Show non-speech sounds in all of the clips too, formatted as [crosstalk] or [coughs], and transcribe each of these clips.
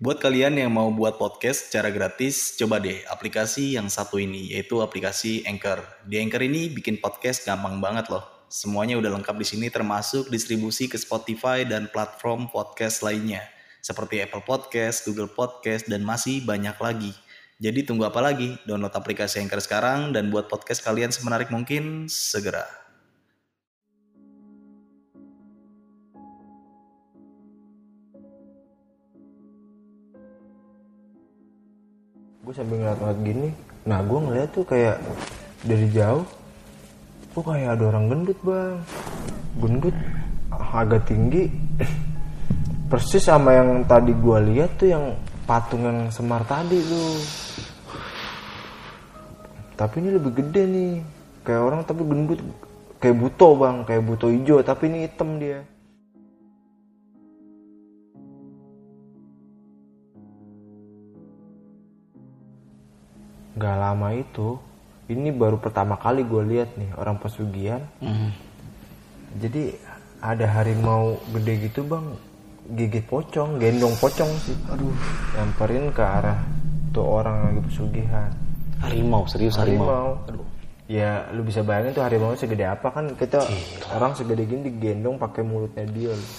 Buat kalian yang mau buat podcast secara gratis, coba deh aplikasi yang satu ini, yaitu aplikasi Anchor. Di Anchor ini bikin podcast gampang banget loh. Semuanya udah lengkap di sini termasuk distribusi ke Spotify dan platform podcast lainnya. Seperti Apple Podcast, Google Podcast, dan masih banyak lagi. Jadi tunggu apa lagi? Download aplikasi Anchor sekarang dan buat podcast kalian semenarik mungkin segera. Gue sambil ngeliat-ngeliat gini. Nah gue ngeliat tuh kayak dari jauh kok kayak ada orang gendut bang. Gendut agak tinggi. [laughs] Persis sama yang tadi gue lihat tuh yang patung yang semar tadi tuh. Tapi ini lebih gede nih. Kayak orang tapi gendut kayak buto bang. Kayak buto hijau tapi ini hitam dia Gak lama itu, ini baru pertama kali gue lihat nih orang pesugihan. Jadi ada harimau gede gitu bang, gigit pocong, gendong pocong sih. Aduh, nyamperin ke arah tuh orang lagi pesugihan. Harimau, serius harimau. Harimau. Ya lu bisa bayangin tuh harimau segede apa kan kita orang segede gini digendong pakai mulutnya dia. loh.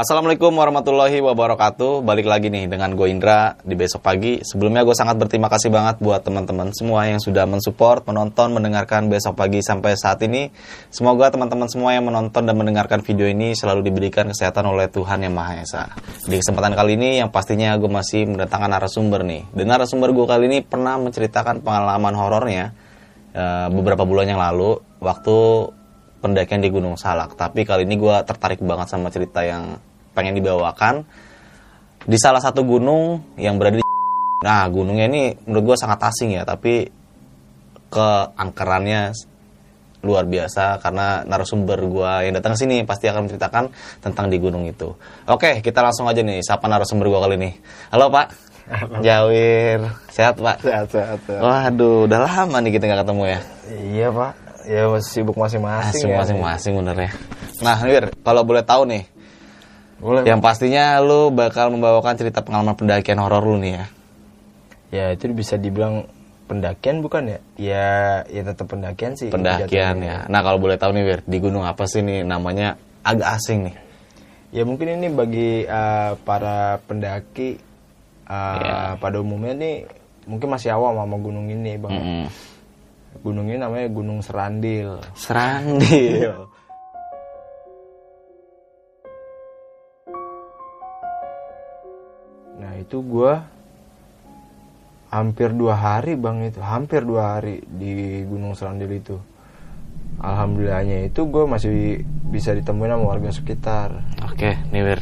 Assalamualaikum warahmatullahi wabarakatuh. Balik lagi nih dengan gue Indra di besok pagi. Sebelumnya gue sangat berterima kasih banget buat teman-teman semua yang sudah mensupport, menonton, mendengarkan besok pagi sampai saat ini. Semoga teman-teman semua yang menonton dan mendengarkan video ini selalu diberikan kesehatan oleh Tuhan Yang Maha Esa. Di kesempatan kali ini yang pastinya gue masih mendatangkan narasumber nih. Dan narasumber gue kali ini pernah menceritakan pengalaman horornya eh, beberapa bulan yang lalu waktu pendakian di Gunung Salak. Tapi kali ini gue tertarik banget sama cerita yang pengen dibawakan di salah satu gunung yang berada di Nah, gunungnya ini menurut gue sangat asing ya, tapi keangkerannya luar biasa karena narasumber gue yang datang ke sini pasti akan menceritakan tentang di gunung itu. Oke, kita langsung aja nih sapa narasumber gue kali ini. Halo Pak, Jawir, sehat Pak? Sehat, sehat, sehat. Waduh, udah lama nih kita nggak ketemu ya. Iya pak, ya masih sibuk masing-masing Asing ya. masing-masing bener ya. Nah, Wir, kalau boleh tahu nih, Boleh. yang pastinya lu bakal membawakan cerita pengalaman pendakian horor lu nih ya. Ya itu bisa dibilang pendakian bukan ya? Ya, ya tetap pendakian sih. Pendakian ya. Nah, kalau boleh tahu nih, Wir, di gunung apa sih nih namanya agak asing nih? Ya mungkin ini bagi uh, para pendaki uh, Iya. pada umumnya nih mungkin masih awam sama gunung ini bang. Mm-mm. Gunung ini namanya Gunung Serandil. Serandil. [laughs] itu gua hampir dua hari bang itu, hampir dua hari di Gunung Serandil itu. Alhamdulillahnya itu gue masih bisa ditemuin sama warga sekitar. Oke, nih Wir,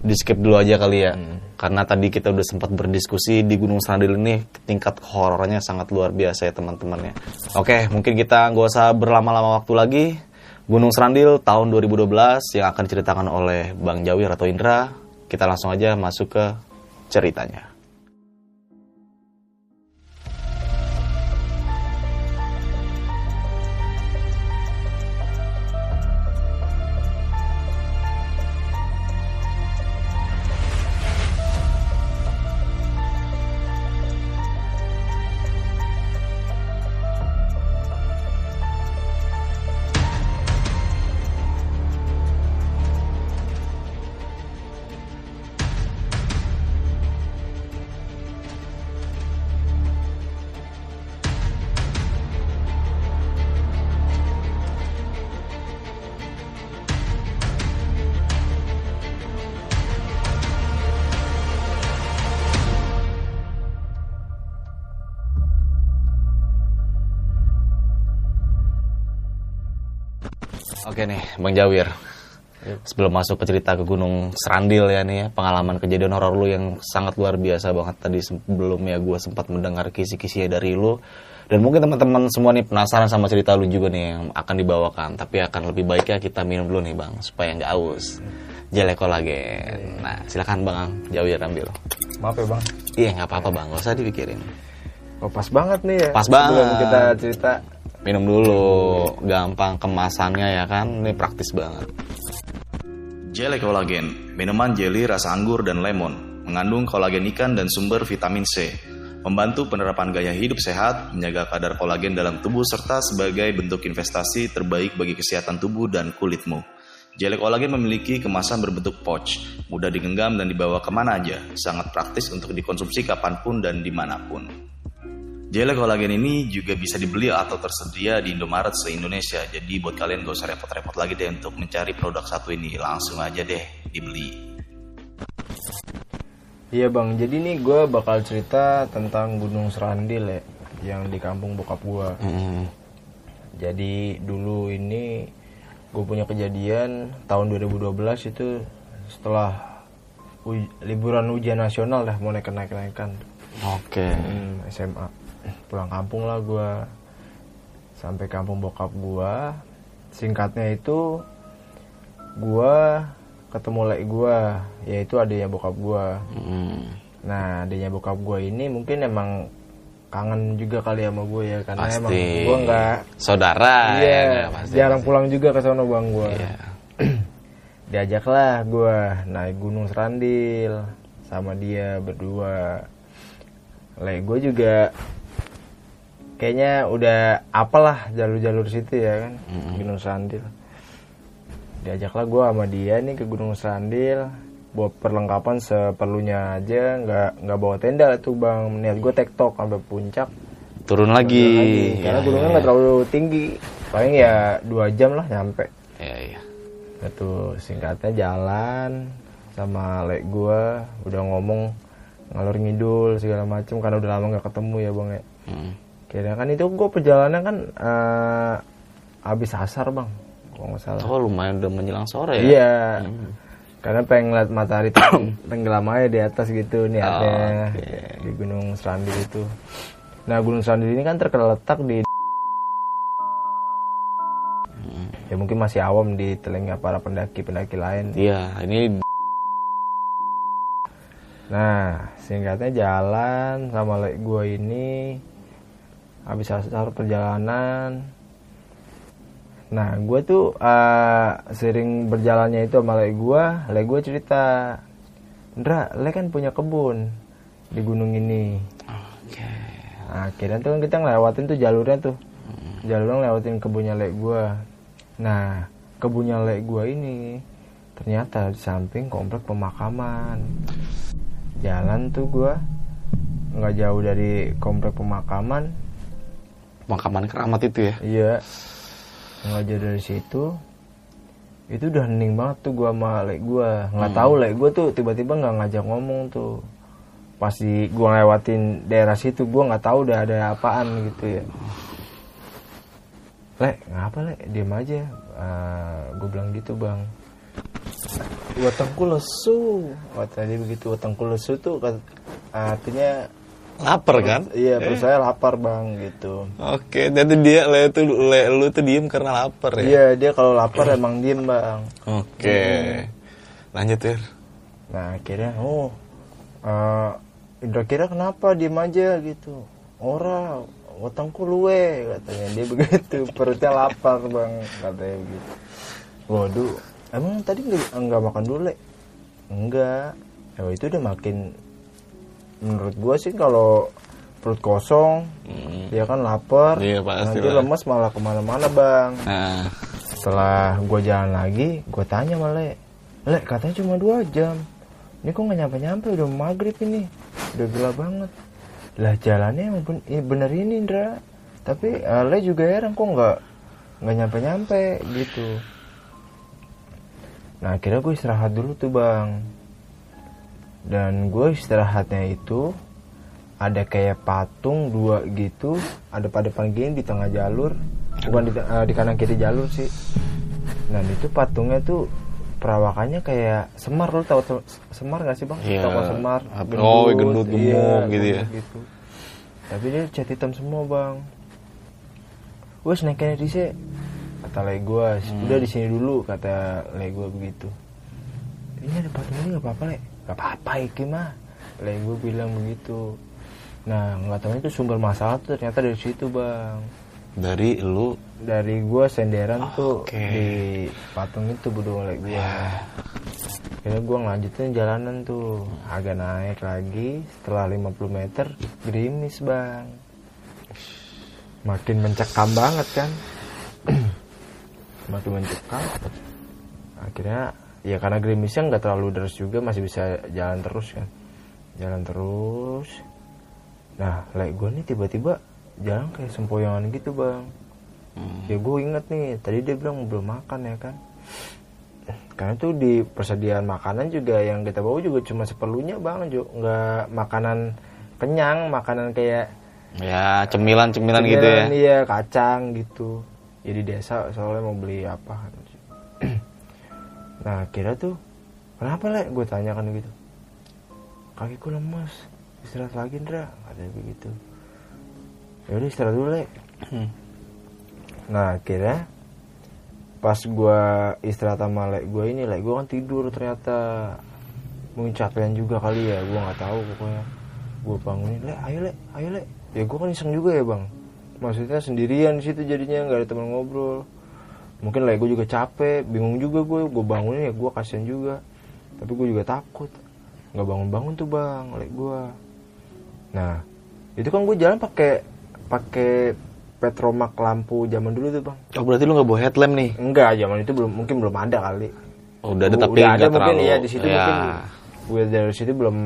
di skip dulu aja kali ya. Karena tadi kita udah sempat berdiskusi di Gunung Serandil ini tingkat horornya sangat luar biasa ya teman-teman ya. Oke, mungkin kita nggak usah berlama-lama waktu lagi. Gunung Serandil tahun 2012 yang akan diceritakan oleh Bang Jawir atau Indra. Kita langsung aja masuk ke ceritanya. Oke nih, Bang Jawir. Sebelum masuk ke cerita ke Gunung Serandil ya nih ya, pengalaman kejadian horor lu yang sangat luar biasa banget tadi sebelumnya gue sempat mendengar kisi-kisinya dari lu dan mungkin teman-teman semua nih penasaran sama cerita lu juga nih yang akan dibawakan tapi akan lebih baik ya kita minum dulu nih bang supaya nggak aus jelek Nah silakan bang Jawir ambil Maaf ya bang. iya nggak apa-apa bang gak usah dipikirin Oh, pas banget nih ya. Pas Sebelum banget. kita cerita. Minum dulu, gampang kemasannya ya kan, ini praktis banget. Jelly kolagen, minuman jelly rasa anggur dan lemon, mengandung kolagen ikan dan sumber vitamin C, membantu penerapan gaya hidup sehat, menjaga kadar kolagen dalam tubuh serta sebagai bentuk investasi terbaik bagi kesehatan tubuh dan kulitmu. Jelly kolagen memiliki kemasan berbentuk pouch, mudah digenggam dan dibawa ke mana aja, sangat praktis untuk dikonsumsi kapan pun dan di mana pun. Jelly kolagen ini juga bisa dibeli atau tersedia di Indomaret se-Indonesia. Jadi buat kalian gak usah repot-repot lagi deh untuk mencari produk satu ini. Langsung aja deh dibeli. Iya bang, jadi nih gue bakal cerita tentang Gunung Serandil ya, yang di kampung bokap gue. Mm, Jadi dulu ini gue punya kejadian tahun 2012 itu setelah uj- liburan ujian nasional dah mau naik naik naikan Oke. Hmm, SMA pulang kampung lah gue sampai kampung bokap gue singkatnya itu gue ketemu lek gue yaitu adanya bokap gue Mm, nah adanya bokap gue ini mungkin emang kangen juga kali sama gue ya karena emang pasti. gue nggak Saudara ya, iya nggak, pasti. jarang pulang juga ke sono bang gue Iya. [clears throat] diajaklah gue naik gunung serandil sama dia berdua lek gue juga kayaknya udah apalah jalur-jalur situ ya kan. Gunung serandil diajaklah gue sama dia nih ke gunung serandil buat perlengkapan seperlunya aja nggak nggak bawa tenda lah tuh bang. Niat gue tektok sampai puncak. Turun lagi. lagi. Karena Ya, gunungnya ya, nggak terlalu tinggi. Paling ya dua jam lah nyampe. Iya, iya. itu singkatnya jalan sama lek gua. Udah ngomong ngalor ngidul segala macem karena udah lama nggak ketemu ya bang ya. Mm. Kira kan itu gua perjalanan kan eh, habis asar bang kalau nggak salah. Oh lumayan udah menjelang sore ya? iya. Karena pengen ngeliat matahari teng- [coughs] tenggelam aja di atas gitu niatnya Oh, oke. di Gunung Serandil itu. Nah Gunung Serandil ini kan terletak di ya mungkin masih awam di telinga para pendaki-pendaki lain. Iya, ini Nah, singkatnya jalan sama gua ini habis asar perjalanan. Nah, gua tuh eh, sering berjalannya itu sama lek gua, lek gua cerita, Ndra, lek kan punya kebun di gunung ini. Oke. Nah, akhirnya tuh kan kita ngelewatin tuh jalurnya tuh. Jalurnya ngelewatin kebunnya lek gua. Nah, kebunnya lek gua ini ternyata di samping komplek pemakaman. Jalan tuh gua nggak jauh dari komplek pemakaman. Pemakaman keramat itu ya? Iya. Nggak jauh dari situ. Itu udah hening banget tuh gua sama lek gua. Nggak tahu lek gua tuh tiba-tiba nggak ngajak ngomong tuh. Pas di gua ngelewatin daerah situ gua nggak tahu udah ada apaan gitu ya. Lek, ngapa lek? Diam aja. gue bilang gitu bang. Wetengku lesu. Kata dia begitu. Wetengku lesu tuh artinya Lapar kan? iya perut saya lapar bang gitu. Oke, jadi dia le tuh le, lu tuh diem karena lapar ya? Iya dia kalau lapar emang diem bang. Oke. Lanjut ya. Nah akhirnya oh eh Indra kira kenapa diem aja gitu. Ora wetengku luwe katanya dia [laughs] begitu perutnya lapar bang katanya begitu. Waduh emang tadi nggak nggak makan dulu le? Enggak. Ya itu udah makin menurut gua sih kalau perut kosong dia kan lapar Iya, pasti nanti lah. lemes malah ke mana-mana bang. Nah, setelah gue jalan lagi gue tanya sama Le Le katanya cuma dua jam. Ini kok nggak nyampe nyampe udah maghrib ini. Udah gelap banget. Lah jalannya emang ben- eh, bener ini Indra. Tapi eh, Le juga heran kok nggak nggak nyampe nyampe gitu. Nah akhirnya gue istirahat dulu tuh bang dan gue istirahatnya itu ada kayak patung dua gitu ada pada gini di tengah jalur. Bukan di, eh, di kanan kiri jalur sih. Nah itu patungnya tuh perawakannya kayak semar lu tahu se- semar gak sih bang? Iya. Toko semar? Apa- oh, gendut, gemuk gitu ya. gendut gitu. tapi dia cat hitam semua bang. Wes naiknya di sini kata le gue Hmm. udah di sini dulu kata le gue begitu. Ini ada patung ini gak apa-apa le gak apa-apa iki mah. Le gue bilang begitu. Nah nggak tahu itu sumber masalah tuh ternyata dari situ bang. Dari lu? Dari gua senderan tuh oke. di patung itu berdua oleh gua. Akhirnya gua ngelanjutin jalanan tuh. Agak naik lagi. Setelah 50 meter gerimis bang. Makin mencekam banget kan? [clears throat] Makin mencekam. Akhirnya ya karena gerimisnya nggak terlalu deras juga masih bisa jalan terus kan. Jalan terus. Nah like gue nih tiba-tiba jalan kayak sempoyongan gitu bang. Ya gue inget nih tadi dia bilang belum makan ya kan. Karena tuh di persediaan makanan juga yang kita bawa juga cuma seperlunya bang. Jo nggak makanan kenyang makanan kayak ya cemilan-cemilan gitu ya. cemilan, iya kacang gitu. Ya di desa soalnya mau beli apa nah kira tuh kenapa le gue tanyakan gitu. Kakiku lemas istirahat lagi Ndra katanya begitu. Ya udah istirahat dulu le Hmm. nah akhirnya pas gua istirahat sama lek gue ini lek gue kan tidur ternyata. Mungkin capean juga kali ya gua nggak tahu pokoknya. Gue bangunin lek ayo lek ayo lek. Ya gue kan iseng juga ya bang. Maksudnya sendirian di situ jadinya nggak ada teman ngobrol mungkin lek gue juga capek bingung juga gue gue bangunin ya gue kasihan juga tapi gue juga takut nggak bangun bangun tuh bang lek gue nah itu kan gue jalan pakai pakai petromak lampu zaman dulu tuh bang Oh berarti lu nggak bawa headlamp nih? Enggak, zaman itu belum mungkin belum ada kali. Oh, udah ada tapi udah ada nggak mungkin terlalu. iya di situ ya, mungkin gue dari situ belum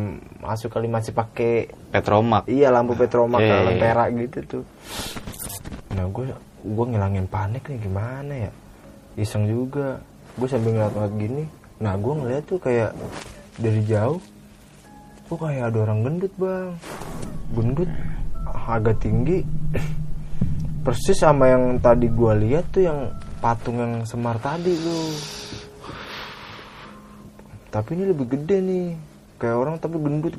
masuk kali masih pakai Petromak. iya lampu petromak iya. lentera gitu tuh. Nah gue gue ngilangin panik nih gimana ya? Iseng juga. Gue sambil ngeliat-ngeliat gini. Nah gue ngeliat tuh kayak dari jauh. Kok kayak ada orang gendut bang. Gendut agak tinggi. [clears throat] Persis sama yang tadi gue lihat tuh yang patung yang semar tadi tuh. Tapi ini lebih gede nih. Kayak orang tapi gendut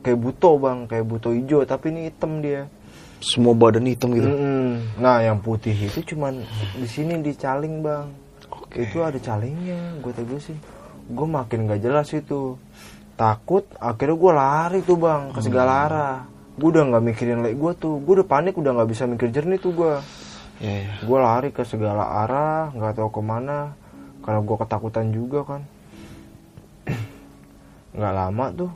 kayak buto bang, kayak buto hijau tapi ini hitam dia. Semua badan hitam gitu. Mm-mm. Nah yang putih itu cuman di sini di caling bang. Itu ada calingnya, gue tegur sih. Gue makin gak jelas itu. Takut, akhirnya gue lari tuh bang ke segala arah. Gue udah nggak mikirin lagi gue tuh. Gue udah panik, udah nggak bisa mikir jernih tuh gue. Iya, iya. Gue lari ke segala arah, nggak tahu ke mana. Karena gue ketakutan juga kan. [clears throat] Nggak lama tuh,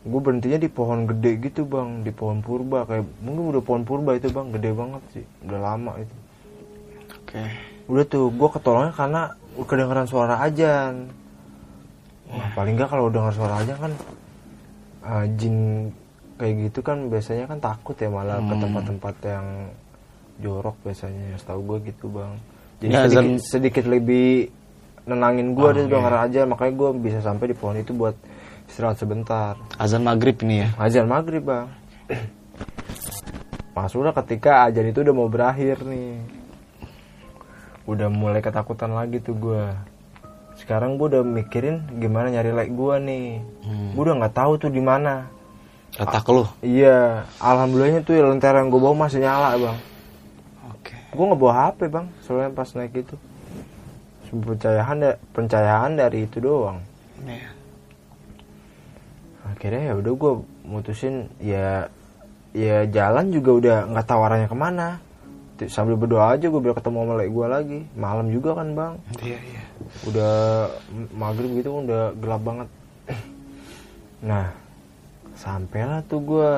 gue berhentinya di pohon gede gitu bang, di pohon purba kayak mungkin udah pohon purba itu bang, gede banget sih, udah lama itu. Oke. Udah tuh, gue ketolongnya karena kedengeran suara ajan. Wah, paling nggak kalau dengar suara ajan kan ah, jin kayak gitu kan biasanya kan takut ya malah ke Hmm. tempat-tempat yang jorok biasanya. Setahu gue gitu bang. Jadi Ya, sedikit, sedikit lebih nenangin gue Oh, deh iya. denger aja makanya gue bisa sampai di pohon itu buat istirahat sebentar. Azan maghrib ini ya. Azan maghrib bang. [clears throat] Masuklah ketika ajan itu udah mau berakhir nih. Udah mulai ketakutan lagi tuh gue. Sekarang gue udah mikirin gimana nyari like gue nih. Hmm. Gue udah nggak tahu tuh di mana. Letak lu. Iya, alhamdulillahnya tuh lentera yang gue bawa masih nyala bang. Oke. Gue nggak bawa HP bang, soalnya pas naik itu. Pencahayaan, da- pencahayaan dari itu doang. Iya. Akhirnya ya udah gue mutusin ya ya jalan juga udah nggak tahu arahnya ke mana. Sambil berdoa aja gue biar ketemu sama lek gue lagi. Malam juga kan bang. Iya, iya. udah maghrib gitu udah gelap banget. [clears throat] Nah sampailah tuh gue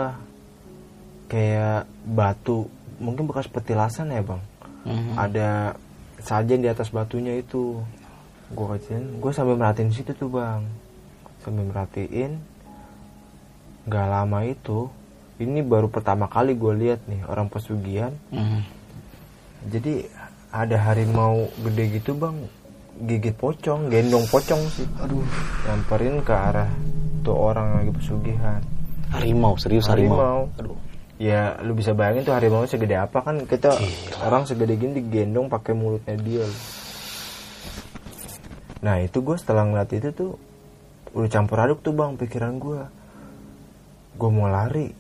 kayak batu mungkin bekas petilasan ya bang. Mhm. ada sajen di atas batunya itu. Gue kecilin gue sambil merhatiin situ tuh bang. Sambil merhatiin nggak lama itu ini baru pertama kali gue lihat nih orang pesugihan Mhm. jadi ada harimau gede gitu bang gigit pocong gendong pocong sih aduh nyamperin ke arah tuh orang yang lagi pesugihan Harimau, serius harimau. Aduh. Ya lu bisa bayangin tuh harimau segede apa kan kita orang segede gini digendong pakai mulutnya dia. loh. Nah itu gue setelah ngeliat itu tuh udah campur aduk tuh bang pikiran gue. Gue mau lari,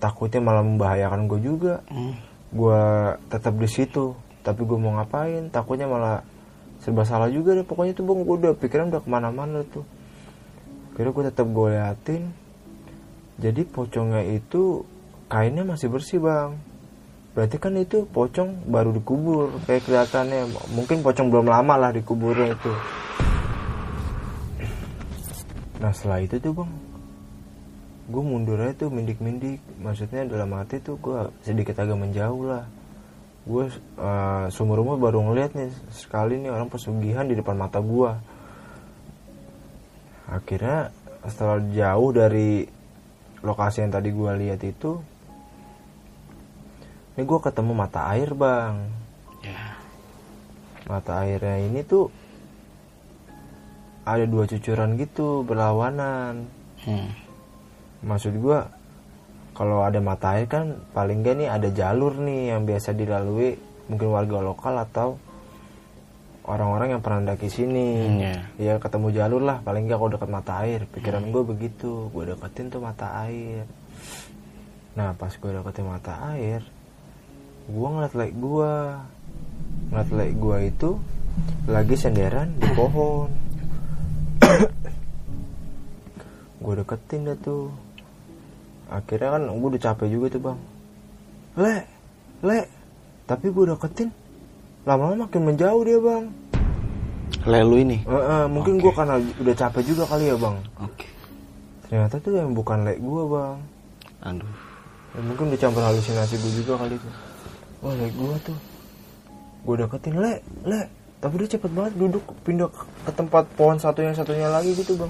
takutnya malah membahayakan gue juga. Hmm. Gue tetap di situ, tapi gue mau ngapain? Takutnya malah serba salah juga deh. Pokoknya tuh bang gue udah pikiran udah ke mana-mana tuh. Kira gue tetap gue liatin. Jadi pocongnya itu kainnya masih bersih bang berarti kan itu pocong baru dikubur kayak kelihatannya mungkin pocong belum lama lah dikuburnya itu nah setelah itu tuh bang gue mundur aja tuh mindik-mindik. Maksudnya dalam hati tuh gue sedikit agak menjauh lah. Gue uh, sumur umur baru ngeliat nih sekali nih orang pesugihan di depan mata gue akhirnya setelah jauh dari lokasi yang tadi gue lihat itu ini gue ketemu mata air bang. Ya. mata airnya ini tuh ada dua cucuran gitu berlawanan. Hmm. Maksud gua kalau ada mata air kan paling gak nih ada jalur nih yang biasa dilalui mungkin warga lokal atau orang-orang yang pernah daki sini. Hmm, iya. ya ketemu jalur lah paling gak kalau dekat mata air. Pikiran gue begitu gue deketin tuh mata air. Nah pas gue deketin mata air gue ngeliat like gue ngeliat like gue itu lagi senderan di pohon. [coughs] Gue deketin dah tuh akhirnya kan gue udah capek juga tuh bang. Le le. Tapi gue deketin lama-lama makin menjauh dia bang. Lelu ini. Eh, eh, mungkin gue karena udah capek juga kali ya bang. Oke. ternyata tuh yang bukan lek gue bang. Aduh. ya, mungkin udah campur halusinasi gue juga kali tuh. Wah lek gue tuh. Gue deketin le le. Tapi dia cepet banget duduk pindah ke- ke tempat pohon satunya satunya lagi gitu bang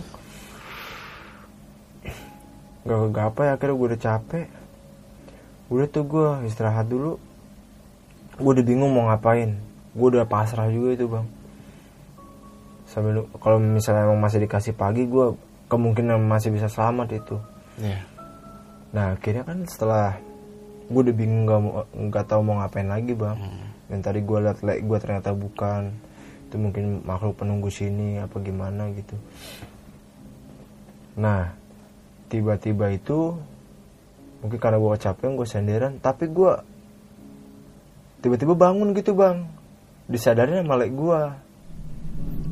gak gapai akhirnya gue udah capek. Udah tuh gue istirahat dulu. Gue udah bingung mau ngapain. Gue udah pasrah juga itu bang. Sambil kalau misalnya emang masih dikasih pagi gue kemungkinan masih bisa selamat itu. Ya. Nah akhirnya kan setelah gue udah bingung nggak nggak tahu mau ngapain lagi bang. Dan tadi gue liat like gue ternyata bukan. Itu mungkin makhluk penunggu sini apa gimana gitu. Nah tiba-tiba itu mungkin karena gue kecapean gue senderan tapi gue tiba-tiba bangun gitu bang. Disadarin sama like gue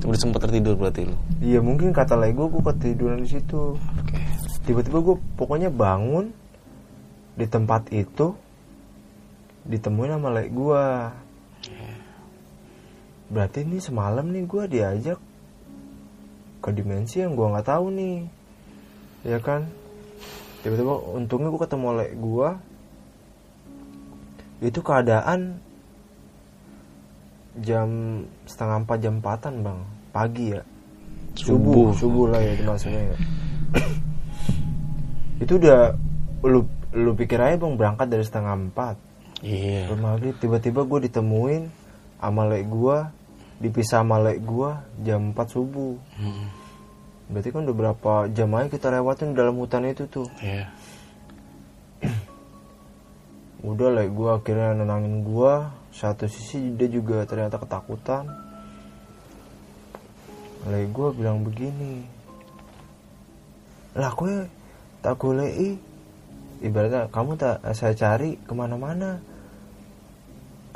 Udah sempat tertidur berarti lu. iya mungkin kata like gue gue ketiduran di situ. Oke. tiba-tiba gue pokoknya bangun di tempat itu ditemuin sama lek gue berarti ini semalam nih gue diajak ke dimensi yang gue nggak tahu nih ya kan? Tiba-tiba untungnya gue ketemu lek gue itu keadaan jam setengah empat jam empatan bang. Pagi ya. Subuh subuh. lah ya maksudnya ya. [coughs] itu udah lu lu pikir aja bang berangkat dari setengah empat. Iya. Maghrib tiba-tiba gue ditemuin sama lek gue dipisah sama lek gue jam 4 subuh. Hmm. Berarti kan udah berapa jam aja kita lewatin dalam hutan itu tuh. Iya. [clears throat] udah lek gue akhirnya nenangin gue satu sisi dia juga ternyata ketakutan. Lek gue bilang begini. Lah kue tak golei ibaratnya kamu tak saya cari ke mana-mana.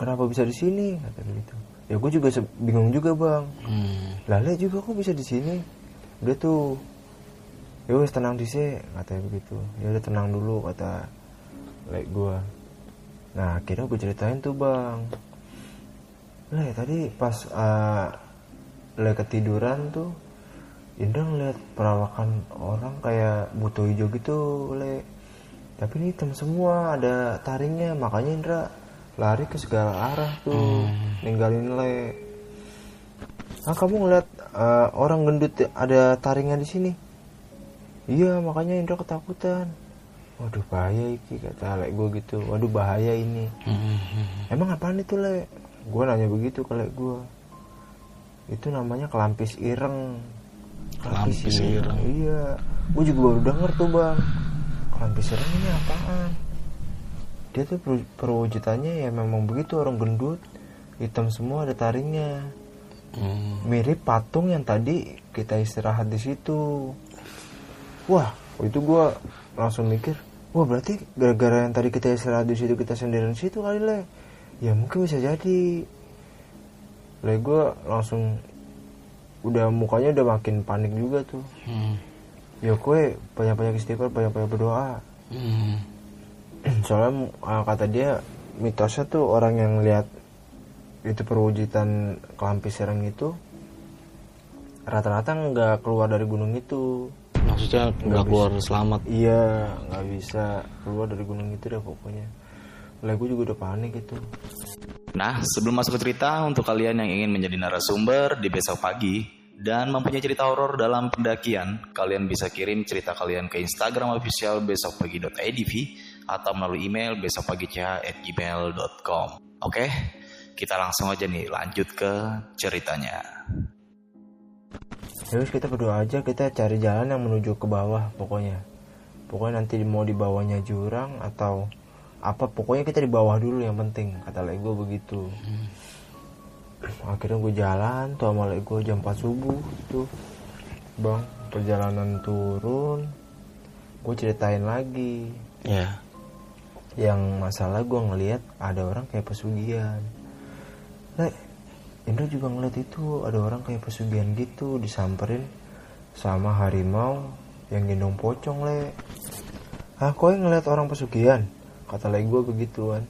Kenapa bisa di sini? Kata begitu ya gue juga bingung juga bang. Hmm. Lale juga kok bisa di sini udah tuh. Ya tenang di sini katanya begitu. Ya udah tenang dulu kata like gue nah akhirnya gue ceritain tuh bang. Le tadi pas uh, Le ketiduran tuh Indra ngeliat perawakan orang kayak buto hijau gitu Le tapi ini hitam semua ada taringnya. Makanya Indra lari ke segala arah tuh ninggalin Le Ah kamu ngeliat uh, orang gendut ada taringnya di sini? Iya makanya Indra ketakutan. Waduh bahaya iki kata lek gue gitu. Waduh bahaya ini. Hmm. Emang apaan itu lek? Gue nanya begitu ke lek gue. Itu namanya kelampis ireng. Kelampis ireng. Iya. Gue juga baru denger tuh bang. Kelampis ireng ini apaan? Dia tuh per- perwujudannya ya memang begitu orang gendut. Hitam semua ada taringnya Hmm. mirip patung yang tadi kita istirahat di situ. Wah, itu gua langsung mikir, wah berarti gara-gara yang tadi kita istirahat di situ kita sendirian di situ kali le. Ya mungkin bisa jadi. Le gua langsung udah mukanya udah makin panik juga tuh. Hmm. Ya kue banyak-banyak istighfar, banyak-banyak berdoa. Hmm. [clears throat] soalnya uh, kata dia mitosnya tuh orang yang lihat itu perwujudan kelampis serang itu rata-rata nggak keluar dari gunung itu. Maksudnya nggak keluar selamat. iya nggak bisa keluar dari gunung itu deh pokoknya. Lah gue juga udah panik gitu Nah, sebelum masuk ke cerita, untuk kalian yang ingin menjadi narasumber di besok pagi dan mempunyai cerita horor dalam pendakian, kalian bisa kirim cerita kalian ke Instagram official besokpagi.idv atau melalui email besokpagi.gmail.com. Oke, kita langsung aja nih lanjut ke ceritanya. terus kita berdoa aja kita cari jalan yang menuju ke bawah pokoknya. Pokoknya nanti mau di bawahnya jurang atau apa pokoknya kita di bawah dulu yang penting kata lek gue begitu. Akhirnya gue jalan tuh sama lek gue jam 4 subuh tuh. Bang perjalanan turun gue ceritain lagi. Ya. yang masalah gue ngelihat ada orang kayak pesugihan Lek, Indra juga ngeliat itu ada orang kayak pesugihan gitu disamperin sama harimau yang gendong pocong le ah kau yang ngeliat orang pesugihan kata lagi gue begitu kan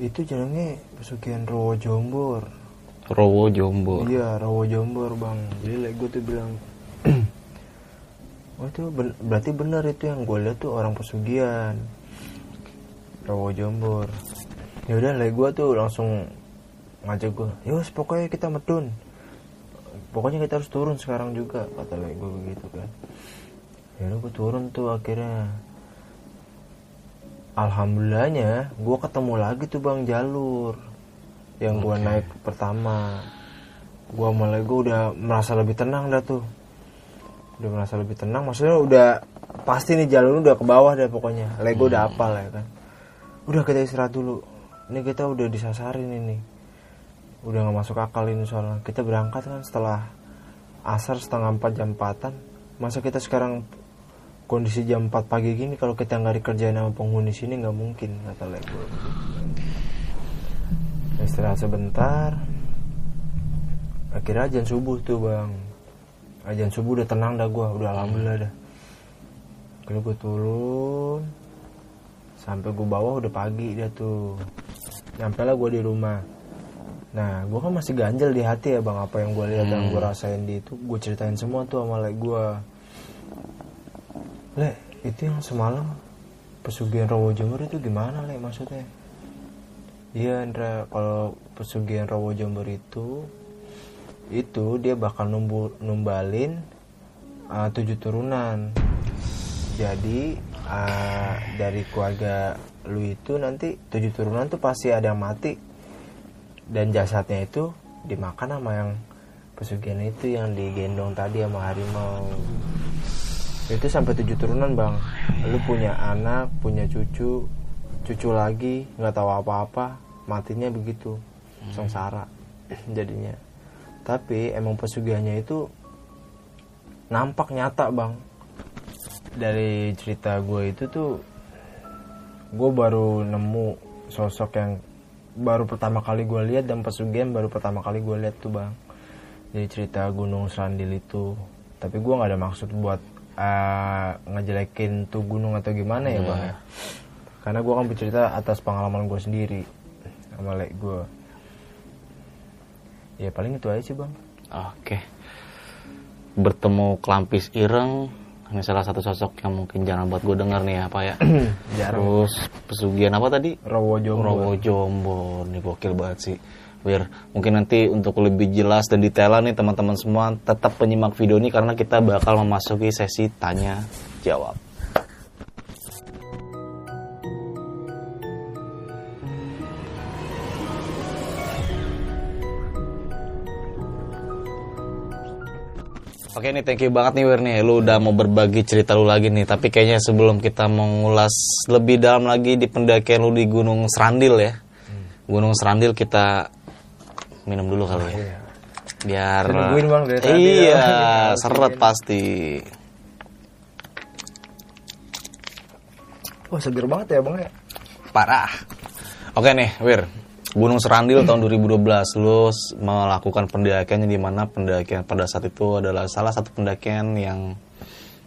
itu jenengnya pesugihan Rowo Jombor Rowo Jombor. Iya, Rawo Jombor bang. Jadi like gue tuh bilang, [clears throat] oh itu ben- berarti benar itu yang gue lihat tuh orang pesugihan. Rawo Jombor. Ya udah, like gue tuh langsung ngajak gue, yos pokoknya kita medun. Pokoknya kita harus turun sekarang juga, kata like gue begitu kan. Ya udah gue turun tuh akhirnya. Alhamdulillahnya, gue ketemu lagi tuh bang jalur yang gue naik pertama. Gue mulai gue udah merasa lebih tenang dah tuh. Udah merasa lebih tenang maksudnya udah pasti nih jalur udah ke bawah deh pokoknya. Lego udah apal ya kan. Udah kita istirahat dulu ini kita udah disasarin ini. Udah nggak masuk akal ini soalnya. Kita berangkat kan setelah asar setengah empat jam empatan. Masa kita sekarang kondisi jam 4 pagi gini kalau kita nggak dikerjain sama penghuni sini nggak mungkin kata lego. Istirahat sebentar. Akhirnya ajan subuh tuh bang. Ajan subuh udah tenang dah gua. Udah alhamdulillah dah. Kalau gue turun sampai gue bawah udah pagi dia tuh. Nyampe lah gue di rumah. Nah gue kan masih ganjel di hati ya bang. Apa yang gue lihat dan gue rasain di itu gue ceritain semua tuh sama lek gue le itu yang semalam pesugihan Rawo Jember itu gimana le maksudnya? Iya Andra, kalau pesugihan Rawo Jember itu itu dia bakal numbu, numbalin uh, tujuh turunan. Jadi uh, dari keluarga lu itu nanti tujuh turunan tuh pasti ada yang mati dan jasadnya itu dimakan sama yang pesugihan itu yang digendong tadi sama harimau. Itu sampai tujuh turunan bang. Lu punya anak, punya cucu, cucu lagi nggak tahu apa-apa matinya begitu sengsara [laughs] jadinya tapi emang pesugihannya itu nampak nyata bang dari cerita gue itu tuh gue baru nemu sosok yang baru pertama kali gue lihat dan pesugihan baru pertama kali gue lihat tuh bang. Jadi cerita Gunung Serandil itu. Tapi gue nggak ada maksud buat uh, ngejelekin tuh gunung atau gimana ya bang ya. Karena gue kan bercerita atas pengalaman gue sendiri sama lek gue ya paling itu aja sih bang. Oke. Bertemu Kelampis Ireng ini salah satu sosok yang mungkin jarang buat gue denger nih ya Pak ya. [clears throat] jarang Terus pesugihan apa tadi? Rawo Jombor Rowo Jombor nih gokil banget sih. Biar mungkin nanti untuk lebih jelas dan detailan nih teman-teman semua tetap penyimak video ini karena kita bakal memasuki sesi tanya jawab. Oke nih, thank you banget nih Wir nih. Lu udah mau berbagi cerita lu lagi nih. Tapi kayaknya sebelum kita mengulas lebih dalam lagi di pendakian lu di Gunung Serandil ya. Gunung Serandil kita minum dulu kali ya. Biar Saya nungguin, Bang, dari tadi Iya, ya. [laughs] seret pasti. wah seger banget ya bang ya Parah. Oke nih, Wir. Gunung Serandil tahun 2012 lu melakukan pendakiannya di mana pendakian pada saat itu adalah salah satu pendakian yang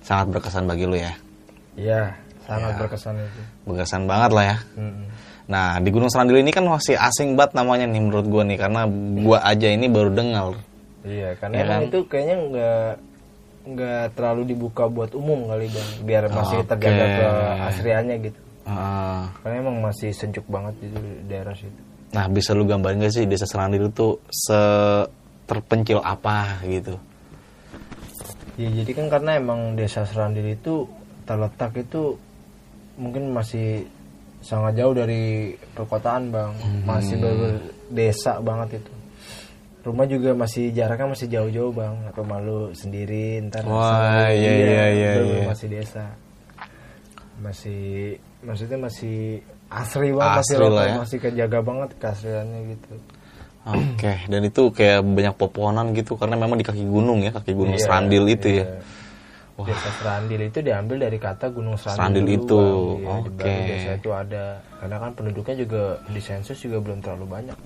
sangat berkesan bagi lu ya. iya sangat berkesan itu Berkesan banget lah ya. Mm-mm. Nah, di Gunung Serandil ini kan masih asing banget namanya nih menurut gua nih karena gua aja ini baru dengar. iya karena Ya emang kan? itu kayaknya nggak nggak terlalu dibuka buat umum kali bang biar masih Oke. terjaga keasriannya gitu Heeh. karena emang masih sejuk banget itu daerah situ Nah, bisa lu gambarin gak sih desa Serandil itu se terpencil apa gitu? Ya jadi kan karena emang desa Serandil itu terletak itu mungkin masih sangat jauh dari perkotaan bang, masih bener desa banget itu. Rumah juga masih jaraknya masih jauh-jauh bang, atau malu sendiri ntar Wah, iya, iya, iya, iya. masih desa, masih maksudnya masih asri banget, masih Asri lah lokal, ya. masih kejaga banget keasriannya gitu. Oke, dan itu kayak banyak pepohonan gitu karena memang di kaki gunung ya, kaki gunung Iya, Serandil itu ya. Desa Serandil itu diambil dari kata Gunung Serandil Serandil, dulu, itu, di oke. balik desa itu ada. Karena kan penduduknya juga di sensus juga belum terlalu banyak.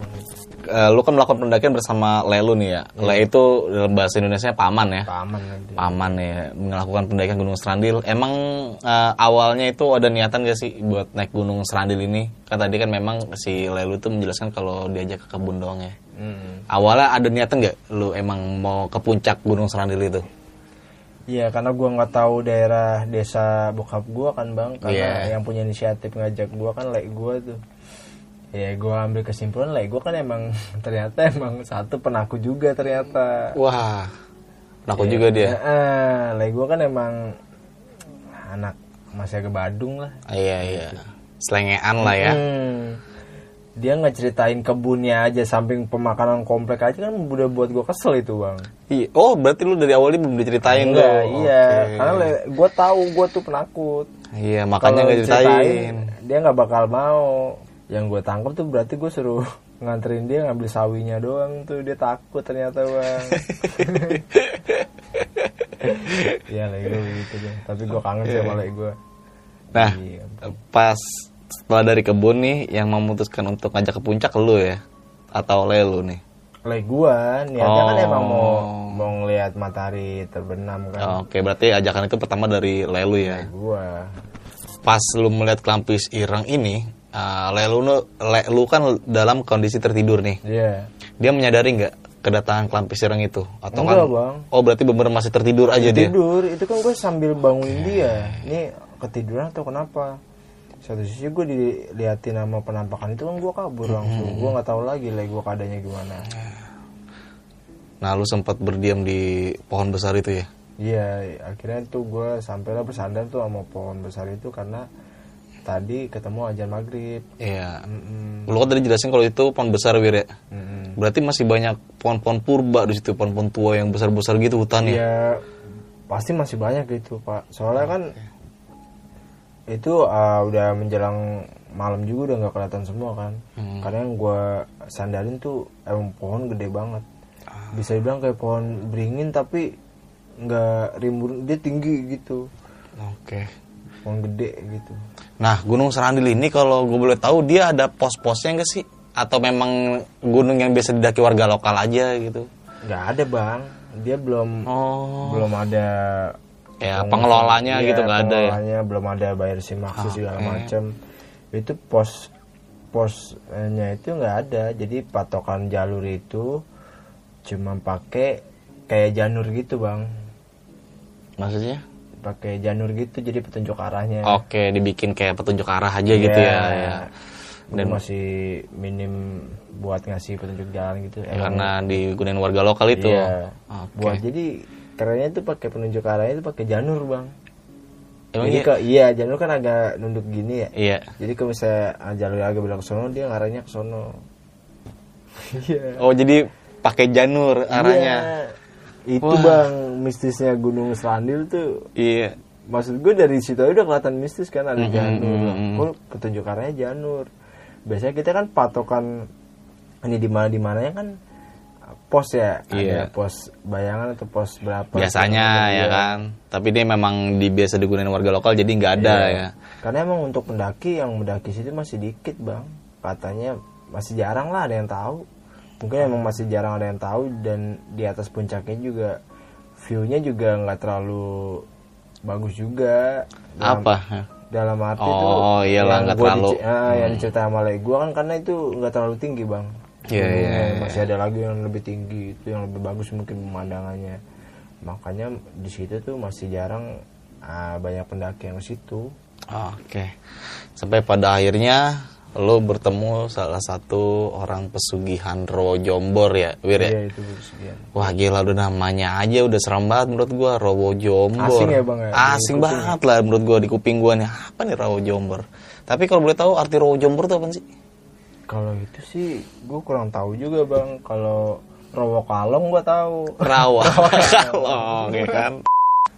Eh, lu kan melakukan pendakian bersama Lelu nih ya. Le itu dalam bahasa Indonesia paman ya. Paman nanti. Paman ya, melakukan pendakian Gunung Serandil. Emang eh, awalnya itu ada niatan gak sih buat naik Gunung Serandil ini? Kan tadi kan memang si Lelu itu menjelaskan kalau diajak ke kebun doang ya. Mm. Awalnya ada niatan nggak lu emang mau ke puncak Gunung Serandil itu? Iya karena gua nggak tahu daerah desa bokap gua kan bang. Karena Iya. yang punya inisiatif ngajak gua kan lek gua tuh. Ya gua ambil kesimpulan lek gua kan emang [laughs] ternyata emang satu penakut juga ternyata. Wah, aku juga dia. Eh, lek gua kan emang anak masih agak Badung lah. Iya iya. Selengean lah ya. Hmm. Dia ngeceritain kebunnya aja samping pemakanan komplek aja kan udah buat gua kesel itu bang. Iya. Oh, berarti lu dari awal belum diceritain Enggak, tuh. iya. Oke. Karena le- gua tahu gua tuh penakut. Iya, makanya nggak ceritain. dia nggak bakal mau. Yang gue tangkap tuh berarti gue suruh nganterin dia ngambil sawinya doang tuh dia takut ternyata bang. [laughs] Iya lah gue gitu deh. Tapi gue kangen sih sama lek gue. Nah, Iya. pas setelah dari kebun nih yang memutuskan untuk ngajak ke puncak lu ya atau Lelu nih. Lek gue niatnya kan Oh. emang mau mau ngelihat matahari terbenam kan. Oke, berarti ajakan itu pertama dari Lelu ya. Gue Pas lu melihat kelampis ireng ini, uh, Lelu nu- Lelu kan dalam kondisi tertidur nih. Iya. Dia menyadari nggak kedatangan kelampis ireng itu atau Enggak, kan Bang. Oh, berarti benar masih tertidur aja dia. tidur itu kan gue sambil bangunin dia ini ketiduran atau kenapa satu sisi gue diliatin sama penampakan itu kan gue kabur langsung gue nggak tahu lagi lagi gue keadaannya gimana Nah, lu sempat berdiam di pohon besar itu ya. iya akhirnya tuh gue sampailah bersandar tuh sama pohon besar itu karena tadi ketemu ajan maghrib Iya. Mm-mm. Lu kan tadi jelasin kalau itu pohon besar Wir ya. Mm-mm. Berarti masih banyak pohon-pohon purba di situ, pohon-pohon tua yang besar-besar gitu hutannya. ya pasti masih banyak gitu pak soalnya kan itu uh, udah menjelang malam juga udah nggak kelihatan semua kan Hmm. karena yang gue sandarin tuh emang pohon gede banget Ah. bisa dibilang kayak pohon beringin tapi nggak rimbun dia tinggi gitu Oke. pohon gede gitu Nah, Gunung Serandil ini kalau gue boleh tahu dia ada pos-posnya nggak sih? Atau memang gunung yang biasa didaki warga lokal aja gitu? nggak ada bang dia belum Oh. belum ada Ya, pengelolanya iya, gitu nggak ada ya? pengelolanya, belum ada bayar simaksi segala macam itu pos posnya itu nggak ada jadi patokan jalur itu cuma pakai kayak janur gitu bang Maksudnya? pakai janur gitu jadi petunjuk arahnya Oke, dibikin kayak petunjuk arah aja gitu ya. ya. dan masih minim buat ngasih petunjuk jalan gitu Ya, karena digunain warga lokal itu. iya Oke. buat jadi kerennya itu pakai penunjuk arahnya itu pakai janur bang Emang jadi iya? ke iya janur kan agak nunduk gini ya Iya. jadi kalau misalnya ah, jalur agak ke sono dia ngarahnya ke sono iya Oh, jadi pakai janur arahnya. Iya. itu Wah. bang mistisnya gunung Serandil tuh Iya. maksud gue dari situ aja udah kelihatan mistis kan ada Mm-mm, janur mm-mm. kok petunjuk arahnya janur biasanya kita kan patokan ini di mana di mananya kan pos ya Iya. ada pos bayangan atau pos berapa Biasanya ya Iya. kan. Tapi dia memang di biasa digunain warga lokal jadi nggak ada Iya. ya. Karena emang untuk pendaki yang mendaki situ masih dikit bang. Katanya masih jarang lah ada yang tahu. Mungkin emang masih jarang ada yang tahu dan di atas puncaknya juga view-nya juga nggak terlalu bagus juga. Dalam- Apa? dalam arti Oh, tuh iyalah, yang gua terlalu. dice- ah, yang diceritain sama gue kan karena itu nggak terlalu tinggi bang Iya, Gunungnya iya. masih ada lagi yang lebih tinggi itu yang lebih bagus mungkin pemandangannya makanya di situ tuh masih jarang ah, banyak pendaki yang ke situ Oke. Sampai pada akhirnya lo bertemu salah satu orang pesugihan Rowo Jombor ya, Wir ya? Iya itu sekian Wah gila udah namanya aja udah serem banget menurut gua Rowo Jombor. Asing ya, Bang, ya? Asing banget lah menurut gua di kuping gua nih. Apa nih Rowo Jombor? Tapi kalau boleh tahu arti Rowo Jombor itu apa sih? Kalau itu sih gue kurang tahu juga bang kalau Rowo Kalong gue tahu Rawa [laughs] Kalong ya kan.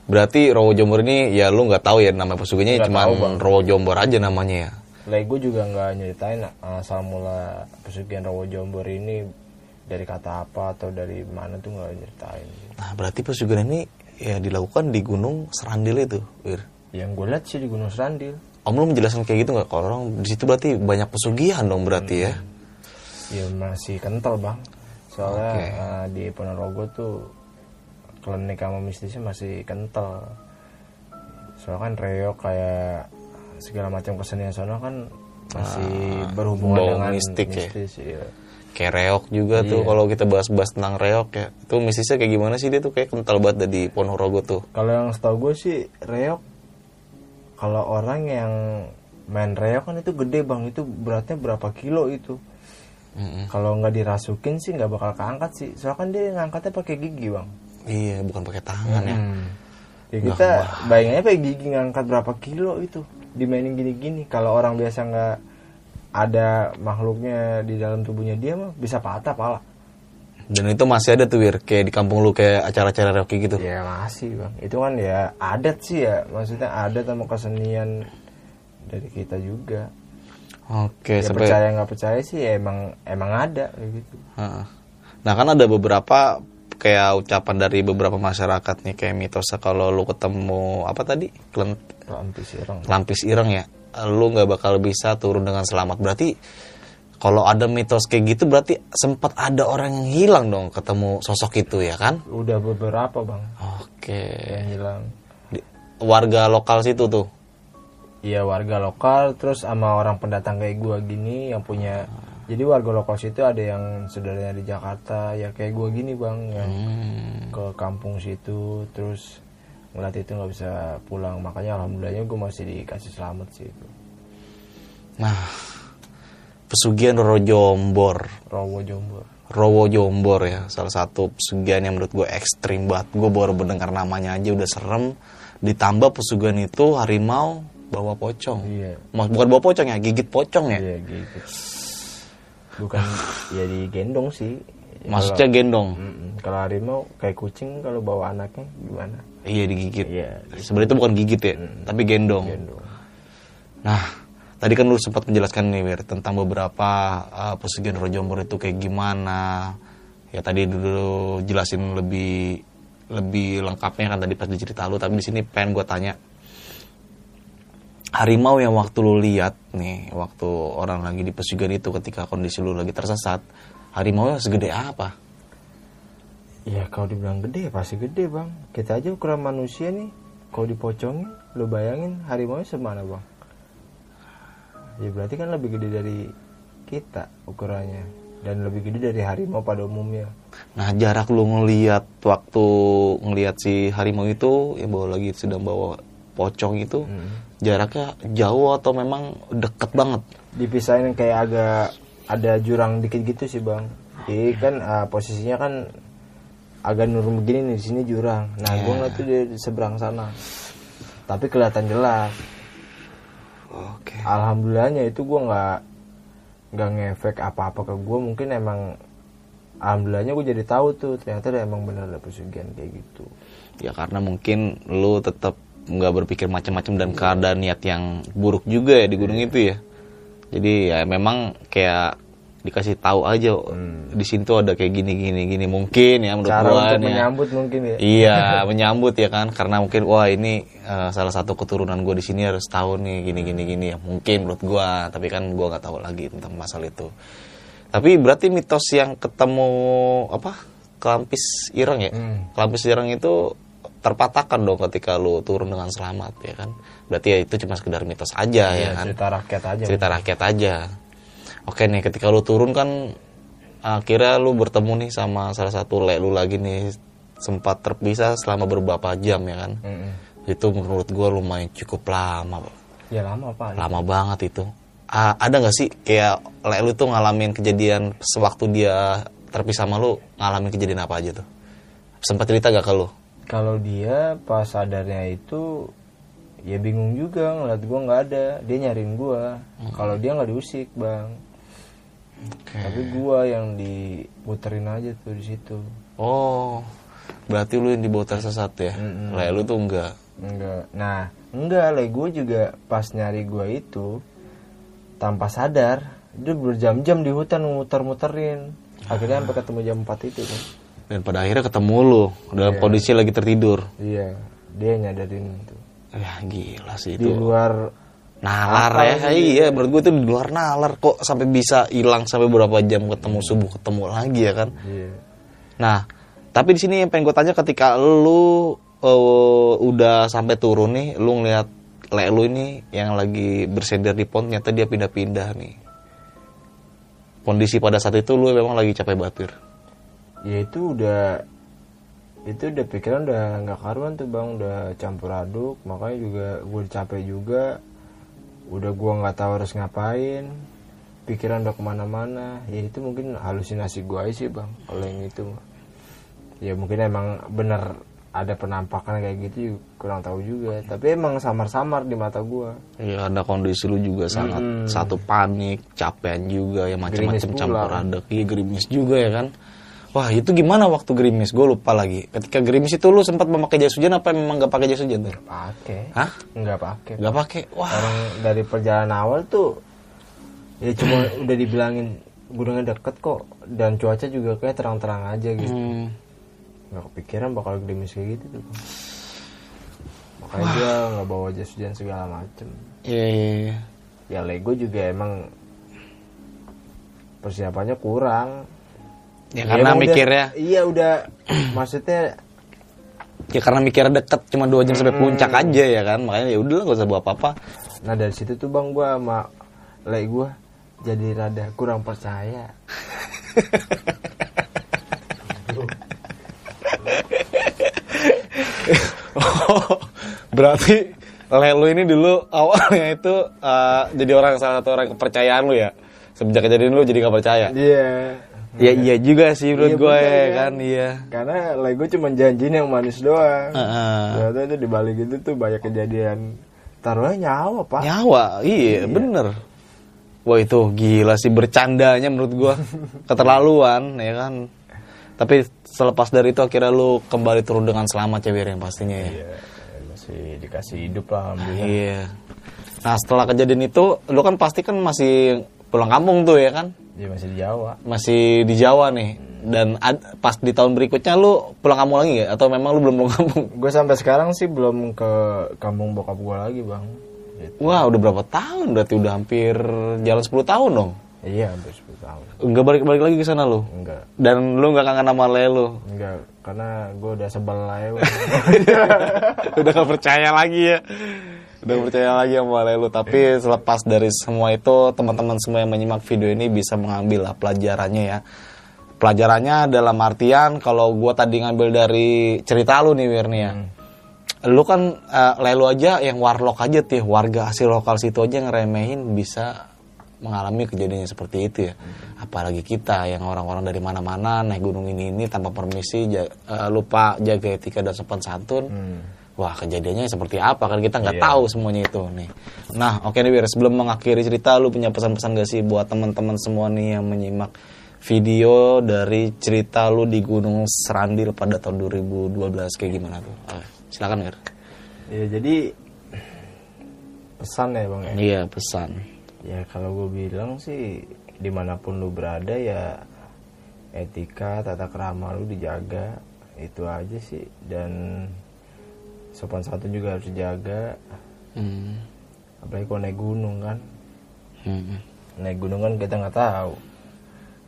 Berarti Rowo Jombor ini ya lu nggak tahu ya nama pesugihannya Nggak cuma. Rowo Jombor aja namanya ya. Lagi gue juga nggak nyeritain asal mula pesugihan Rowo Jombor ini dari kata apa atau dari mana tuh nggak nyeritain. Nah berarti pesugihan ini ya dilakukan di Gunung Serandil itu, Wir. Yang gue lihat sih di Gunung Serandil. Om lu menjelaskan kayak gitu nggak? Kalau orang di situ berarti banyak pesugihan dong berarti ya? Ya masih kental bang. Soalnya Oke. eh, di Ponorogo tuh klinik sama mistisnya masih kental. Soalnya kan reok kayak segala macam kesenian sono kan masih berhubungan bau dengan mistik ya? mistis. iya. Kayak reok juga tuh Iya. kalau kita bahas-bahas tentang reok ya. Itu mistisnya kayak gimana sih dia tuh kayak kental banget dari Ponorogo tuh. Kalau yang setahu gue sih reok kalau orang yang main reok kan itu gede bang. Itu beratnya berapa kilo itu? Mm-mm. kalau nggak dirasukin sih nggak bakal keangkat sih. Soalnya kan dia ngangkatnya pakai gigi bang. Iya, bukan pakai tangan ya. ya kita bayangannya pakai gigi ngangkat berapa kilo itu dimainin gini-gini. Kalau orang biasa nggak ada makhluknya di dalam tubuhnya dia mah bisa patah pala Dan itu masih ada tuh Wir, kayak di kampung lu kayak acara-acara kayak gitu. ya masih bang. Itu kan ya adat sih ya. Maksudnya adat sama kesenian dari kita juga. Oke, ya sampai percaya nggak percaya sih ya emang emang ada kayak gitu. Nah kan ada beberapa kayak ucapan dari beberapa masyarakat nih kayak mitosnya kalau lu ketemu apa tadi? Klent, lampis ireng. Lampis ireng ya. Lu nggak bakal bisa turun dengan selamat. Berarti kalau ada mitos kayak gitu berarti sempat ada orang yang hilang dong ketemu sosok itu ya kan? Udah beberapa bang. Oke. Yang hilang. Di- warga lokal situ tuh? Iya warga lokal terus sama orang pendatang kayak gua gini yang punya. Jadi warga lokal situ ada yang saudaranya di Jakarta ya kayak gua gini bang yang Hmm. ke kampung situ terus ngeliat itu nggak bisa pulang. Makanya alhamdulillahnya gue masih dikasih selamat sih itu. Nah pesugihan Roro Jombor. Rowo Jombor. Rowo Jombor ya salah satu pesugihan yang menurut gue ekstrim banget. Gue baru mendengar namanya aja udah serem. Ditambah pesugihan itu harimau bawa pocong. Iya. Mas- bukan bawa pocong ya gigit pocong ya? Iya gitu bukan [laughs] ya digendong sih. Maksudnya gendong? Kalau- Mm-mm. kalau harimau kayak kucing kalau bawa anaknya gimana? Iya digigit. Iya sebenarnya itu bukan gigit ya tapi gendong. Gendong. Nah tadi kan lu sempat menjelaskan nih Wir tentang beberapa uh, pesugihan Rojo Jombor itu kayak gimana. Ya tadi dulu jelasin lebih lebih lengkapnya kan tadi pas dicerita lu tapi di sini pengen gue tanya. Harimau yang waktu lu lihat nih waktu orang lagi di pesugihan itu ketika kondisi lu lagi tersesat harimau segede apa? Ya kalau dibilang gede pasti gede bang. Kita aja ukuran manusia nih. Kalau dipocongin Lo bayangin harimau semana bang Ya berarti kan lebih gede dari kita ukurannya. Dan lebih gede dari harimau pada umumnya. Nah jarak lu ngeliat waktu ngeliat si harimau itu yang bawa lagi sedang bawa pocong itu jaraknya jauh atau memang deket banget? Dipisahin kayak agak ada jurang dikit gitu sih bang. Jadi kan ah, posisinya kan agak nurun begini nih di sini jurang. Nah gue ngeliat tuh di seberang sana. Tapi kelihatan jelas Oke. alhamdulillahnya itu gue nggak nggak ngefek apa-apa ke gue mungkin emang alhamdulillahnya gue jadi tahu tuh ternyata emang bener ada pesugihan kayak gitu Ya karena mungkin lu tetap nggak berpikir macam-macam dan keadaan niat yang buruk juga ya di gunung itu ya. Jadi ya memang kayak dikasih tahu aja di sini tuh ada kayak gini gini gini mungkin ya menurut cara gua untuk ya. menyambut mungkin ya. Iya, [laughs] menyambut ya kan, karena mungkin wah ini eh, salah satu keturunan gue di sini harus tahu nih gini gini gini ya mungkin menurut gue, tapi kan gue nggak tahu lagi tentang masalah itu. Tapi berarti mitos yang ketemu apa kelampis ireng ya, Hmm. kelampis ireng itu terpatahkan dong ketika lu turun dengan selamat ya kan? Berarti ya itu cuma sekedar mitos aja ya, ya, kan? cerita rakyat aja. Cerita rakyat aja oke nih ketika lu turun kan akhirnya lu bertemu nih sama salah satu lek lu lagi nih sempat terpisah selama beberapa jam ya kan? Mm-mm. itu menurut gua lumayan cukup lama ya lama pak. Lama banget itu. A- ada nggak sih kayak lek lu tuh ngalamin kejadian sewaktu dia terpisah sama lu ngalamin kejadian apa aja tuh? Sempat cerita gak ke lu? Kalau dia pas sadarnya itu ya bingung juga ngeliat gua nggak ada. Dia nyariin gua. Kalau dia nggak diusik bang tapi gua yang diputerin aja tuh di situ. Oh berarti lu yang dibawa tersesat ya? Mm-mm. lek lu tuh enggak? Enggak. Nah enggak lah gue juga pas nyari gua itu tanpa sadar dia berjam-jam di hutan muter-muterin. Akhirnya sampai ketemu jam 4 itu kan. Dan pada akhirnya ketemu lu dalam kondisi lagi tertidur. Iya dia nyadarin itu. Ya gila sih di itu. luar nalar ya. iya menurut gue itu di luar nalar kok sampai bisa hilang sampai berapa jam ketemu subuh ketemu lagi ya kan? Iya. Nah tapi di sini yang pengen gue tanya ketika lu eh, udah sampai turun nih lu ngeliat lek lu ini yang lagi bersender di pont ternyata dia pindah-pindah nih. Kondisi pada saat itu lu memang lagi capek batir. Ya itu udah itu udah pikiran udah nggak karuan tuh bang. Udah campur aduk makanya juga gue capek juga udah gua nggak tahu harus ngapain pikiran udah ke mana-mana. Ya itu mungkin halusinasi gua aja sih bang kalau yang itu ya mungkin emang bener ada penampakan kayak gitu kurang tahu juga. Tapi emang samar-samar di mata gua. Ya ada kondisi lu juga sangat Mm-mm. satu panik capean juga ya macam-macam campur aduk. Iya gerimis juga ya kan wah itu gimana waktu gerimis? Gue lupa lagi. Ketika gerimis itu lu sempat memakai jas hujan apa memang gak pakai jas hujan tuh pakai. Hah? Nggak pakai. Nggak pakai? Wah. Orang dari perjalanan awal tuh ya cuma [clears throat] udah dibilangin gunungnya deket kok dan cuaca juga kayak terang-terang aja gitu. Hmm. nggak kepikiran bakal gerimis kayak gitu tuh. Makanya dia nggak bawa jas hujan segala macem. Iya, iya, iya. ya Lego juga emang persiapannya kurang Ya karena emang udah- mikirnya, iya udah [clears throat] maksudnya ya karena mikirnya deket cuma dua jam sampai puncak aja ya kan, makanya ya udah lah gak usah bawa apa-apa. nah dari situ tuh bang gua sama Lek gua jadi rada kurang percaya Oh, [laughs] berarti Lelu ini dulu awalnya itu eh, jadi orang salah satu orang kepercayaan lu ya. Semenjak kejadian lu jadi gak percaya. iya Ya iya juga sih menurut Iya, gue ya kan? kan, iya. Karena Lego cuma janjiin yang manis doang. Heeh. Ternyata itu dibalik itu tuh banyak kejadian taruhnya nyawa pak. Nyawa, iya, bener. Wah itu gila sih bercandanya menurut gua [laughs] keterlaluan ya kan. Tapi selepas dari itu akhirnya lu kembali turun dengan selamat ya Wir, yang pastinya ya. Iya, masih dikasih hidup lah alhamdulillah. Iya. Nah setelah kejadian itu, lu kan pasti kan masih pulang kampung tuh ya kan? Dia masih di Jawa. Masih di Jawa nih. Dan ad- pas di tahun berikutnya lu pulang kampung lagi gak? Atau memang lu belum pulang kampung? Gue sampai sekarang sih belum ke kampung bokap gue lagi bang. Gitu. Wah udah berapa tahun? Berarti udah hampir jalan 10 tahun dong? Iya hampir 10 tahun. Enggak balik-balik lagi ke sana lu? Enggak, Dan lu nggak kangen sama Le lu? enggak. Karena gue udah sebel ya. [laughs] udah gak percaya lagi ya udah gak percaya lagi sama Le lu. Tapi selepas dari semua itu teman-teman semua yang menyimak video ini bisa mengambil lah pelajarannya ya. Pelajarannya dalam artian kalau gua tadi ngambil dari cerita lu nih Wirni ya. Lu kan eh, Lelu aja yang warlock aja tuh ya, warga asli lokal situ aja ngeremehin bisa mengalami kejadian yang seperti itu ya. Apalagi kita yang orang-orang dari mana-mana naik gunung ini ini tanpa permisi ja- eh, lupa jaga etika dan sopan santun wah kejadiannya seperti apa? Kan kita nggak Iya. tahu semuanya itu nih. Nah oke nih Wir sebelum mengakhiri cerita lu punya pesan-pesan gak sih buat teman-teman semua nih yang menyimak video dari cerita lu di Gunung Serandil pada tahun 2012 kayak gimana tuh? Eh, silakan Wir ya jadi pesan ya bang ya. iya pesan. Ya kalau gue bilang sih di mana pun lu berada ya etika tata kerama lu dijaga. Itu aja sih dan sopan santun juga harus dijaga Hmm. apalagi kalau naik gunung kan Hmm. naik gunung kan kita nggak tahu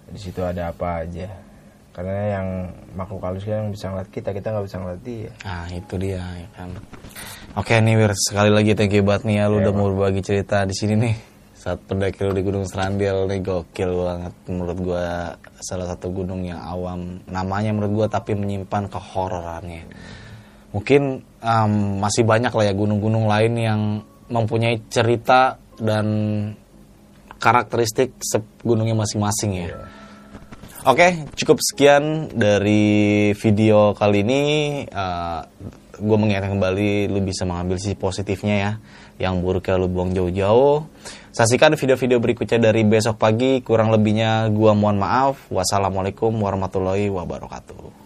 di situ ada apa aja karena yang makhluk halus kan yang bisa ngeliat kita kita nggak bisa ngeliat dia Nah itu dia ya kan. Oke nih Wir, sekali lagi thank you banget nih ya lu udah mau berbagi cerita di sini nih. Saat pendaki lu di Gunung Serandil nih gokil banget menurut gua salah satu gunung yang awam namanya menurut gua tapi menyimpan kehororannya. Mungkin em, masih banyak lah ya gunung-gunung lain yang mempunyai cerita dan karakteristik gunungnya masing-masing ya. Oke, cukup sekian dari video kali ini. gue mengingatkan kembali, lu bisa mengambil sisi positifnya ya. Yang buruknya lu buang jauh-jauh. Saksikan video-video berikutnya dari besok pagi. Kurang lebihnya gua mohon maaf. Wassalamualaikum warahmatullahi wabarakatuh.